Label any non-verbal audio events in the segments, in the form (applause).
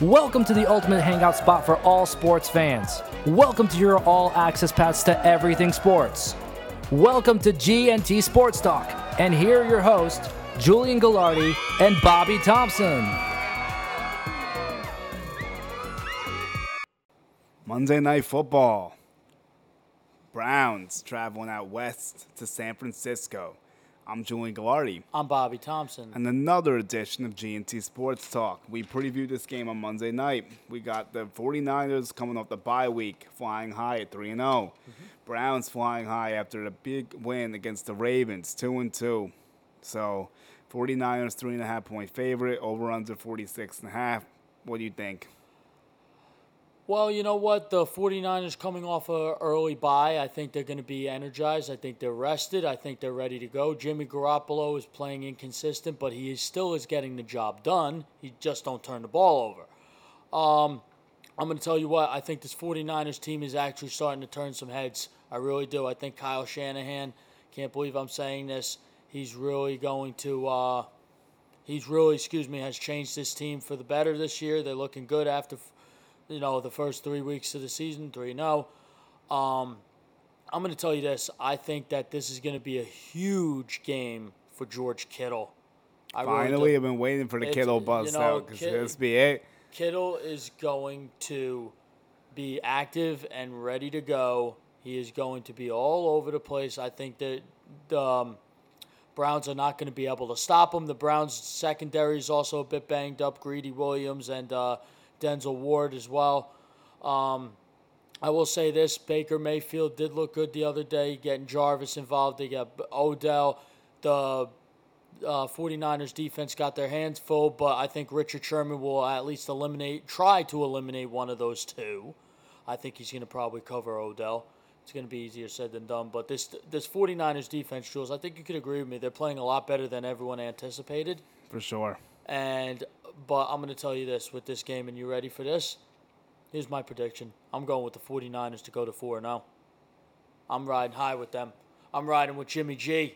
Welcome to the ultimate hangout spot for all sports fans. Welcome to your all access pass to everything sports. Welcome to GNT Sports Talk. And here are your hosts, Julian Gallardi and Bobby Thompson. Monday Night Football. Browns traveling out west to San Francisco. I'm Julian Gallardi. I'm Bobby Thompson. And another edition of GNT Sports Talk. We previewed this game on Monday night. We got the 49ers coming off the bye week, flying high at 3 0. Mm-hmm. Browns flying high after a big win against the Ravens, 2 and 2. So, 49ers, 3.5 point favorite, over under 46.5. What do you think? Well, you know what? The 49ers coming off a early bye. I think they're going to be energized. I think they're rested. I think they're ready to go. Jimmy Garoppolo is playing inconsistent, but he is still is getting the job done. He just don't turn the ball over. Um, I'm going to tell you what. I think this 49ers team is actually starting to turn some heads. I really do. I think Kyle Shanahan, can't believe I'm saying this, he's really going to uh, he's really, excuse me, has changed this team for the better this year. They're looking good after you know, the first three weeks of the season, 3 0. Um, I'm going to tell you this. I think that this is going to be a huge game for George Kittle. I Finally, really I've been waiting for the Kittle you bust know, out because Kid- this be it. Kittle is going to be active and ready to go. He is going to be all over the place. I think that the um, Browns are not going to be able to stop him. The Browns' secondary is also a bit banged up. Greedy Williams and uh, Denzel Ward as well. Um, I will say this Baker Mayfield did look good the other day, getting Jarvis involved. They got Odell. The uh, 49ers defense got their hands full, but I think Richard Sherman will at least eliminate, try to eliminate one of those two. I think he's going to probably cover Odell. It's going to be easier said than done. But this this 49ers defense, Jules, I think you could agree with me. They're playing a lot better than everyone anticipated. For sure. And but I'm going to tell you this with this game, and you ready for this? Here's my prediction. I'm going with the 49ers to go to 4 0. I'm riding high with them. I'm riding with Jimmy G.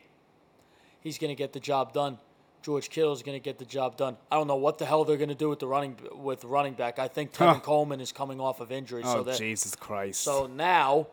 He's going to get the job done. George Kittle's going to get the job done. I don't know what the hell they're going to do with the running with running back. I think Tevin. Coleman is coming off of injury, Oh, so that Jesus Christ. so now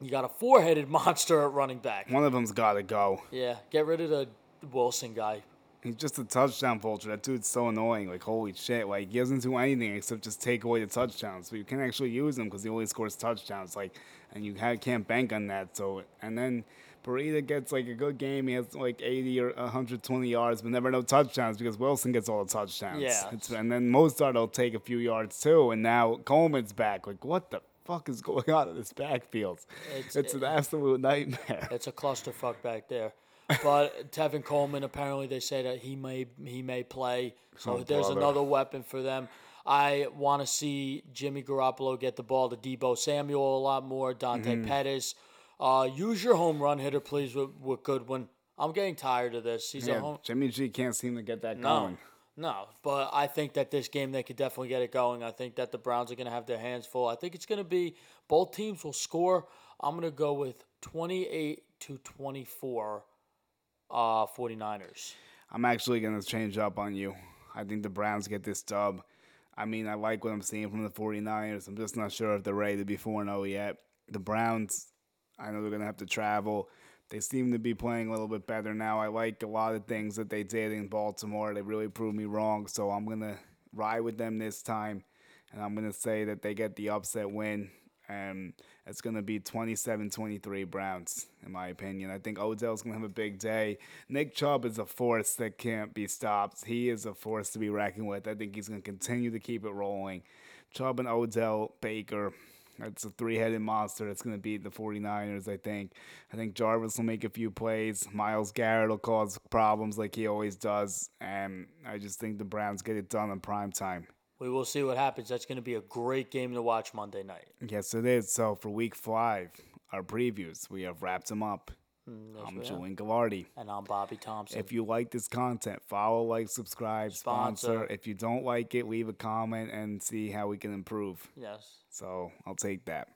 you got a four-headed (laughs) monster at running back. One of them's got to go. Yeah, get rid of the Wilson guy. He's just a touchdown vulture. That dude's so annoying. Like, holy shit. Like, he doesn't do anything except just take away the touchdowns. But you can't actually use him because he only scores touchdowns. Like, and you can't bank on that. So, and then Breida gets like a good game. He has like 80 or 120 yards, but never no touchdowns because Wilson gets all the touchdowns. Yeah. It's, and then Mostert will take a few yards too. And now Coleman's back. Like, what the fuck is going on in this backfield? It's, It's- an absolute nightmare. It's a clusterfuck back there. But Tevin Coleman, apparently, they say that he may he may play. So Oh, there's brother. another weapon for them. I want to see Jimmy Garoppolo get the ball to Deebo Samuel a lot more. Dante Mm-hmm. Pettis. Uh, use your home run hitter, please, with, with Goodwin. I'm getting tired of this. He's a Yeah, home. Jimmy G can't seem to get that No, going. no. But I think that this game they could definitely get it going. I think that the Browns are going to have their hands full. I think it's going to be both teams will score. I'm going to go with 28 to 24 uh 49ers. I'm actually going to change up on you. I think the Browns get this dub. I mean, I like what I'm seeing from the 49ers. I'm just not sure if they're ready to be 4 0 yet. The Browns, I know they're going to have to travel. They seem to be playing a little bit better now. I like a lot of things that they did in Baltimore. They really proved me wrong. So I'm going to ride with them this time. And I'm going to say that they get the upset win. And it's going to be 27 23 Browns, in my opinion. I think Odell's going to have a big day. Nick Chubb is a force that can't be stopped. He is a force to be reckoned with. I think he's going to continue to keep it rolling. Chubb and Odell, Baker, that's a three headed monster that's going to beat the 49ers, I think. I think Jarvis will make a few plays. Myles Garrett will cause problems like he always does. And I just think the Browns get it done in prime time. We will see what happens. That's going to be a great game to watch Monday night. Yes, it is. So for week five, our previews, we have wrapped them up. Mm, yes, I'm. Julian Gallardi. And I'm Bobby Thompson. If you like this content, follow, like, subscribe, sponsor. Sponsor. If you don't like it, leave a comment and see how we can improve. yes. So I'll take that.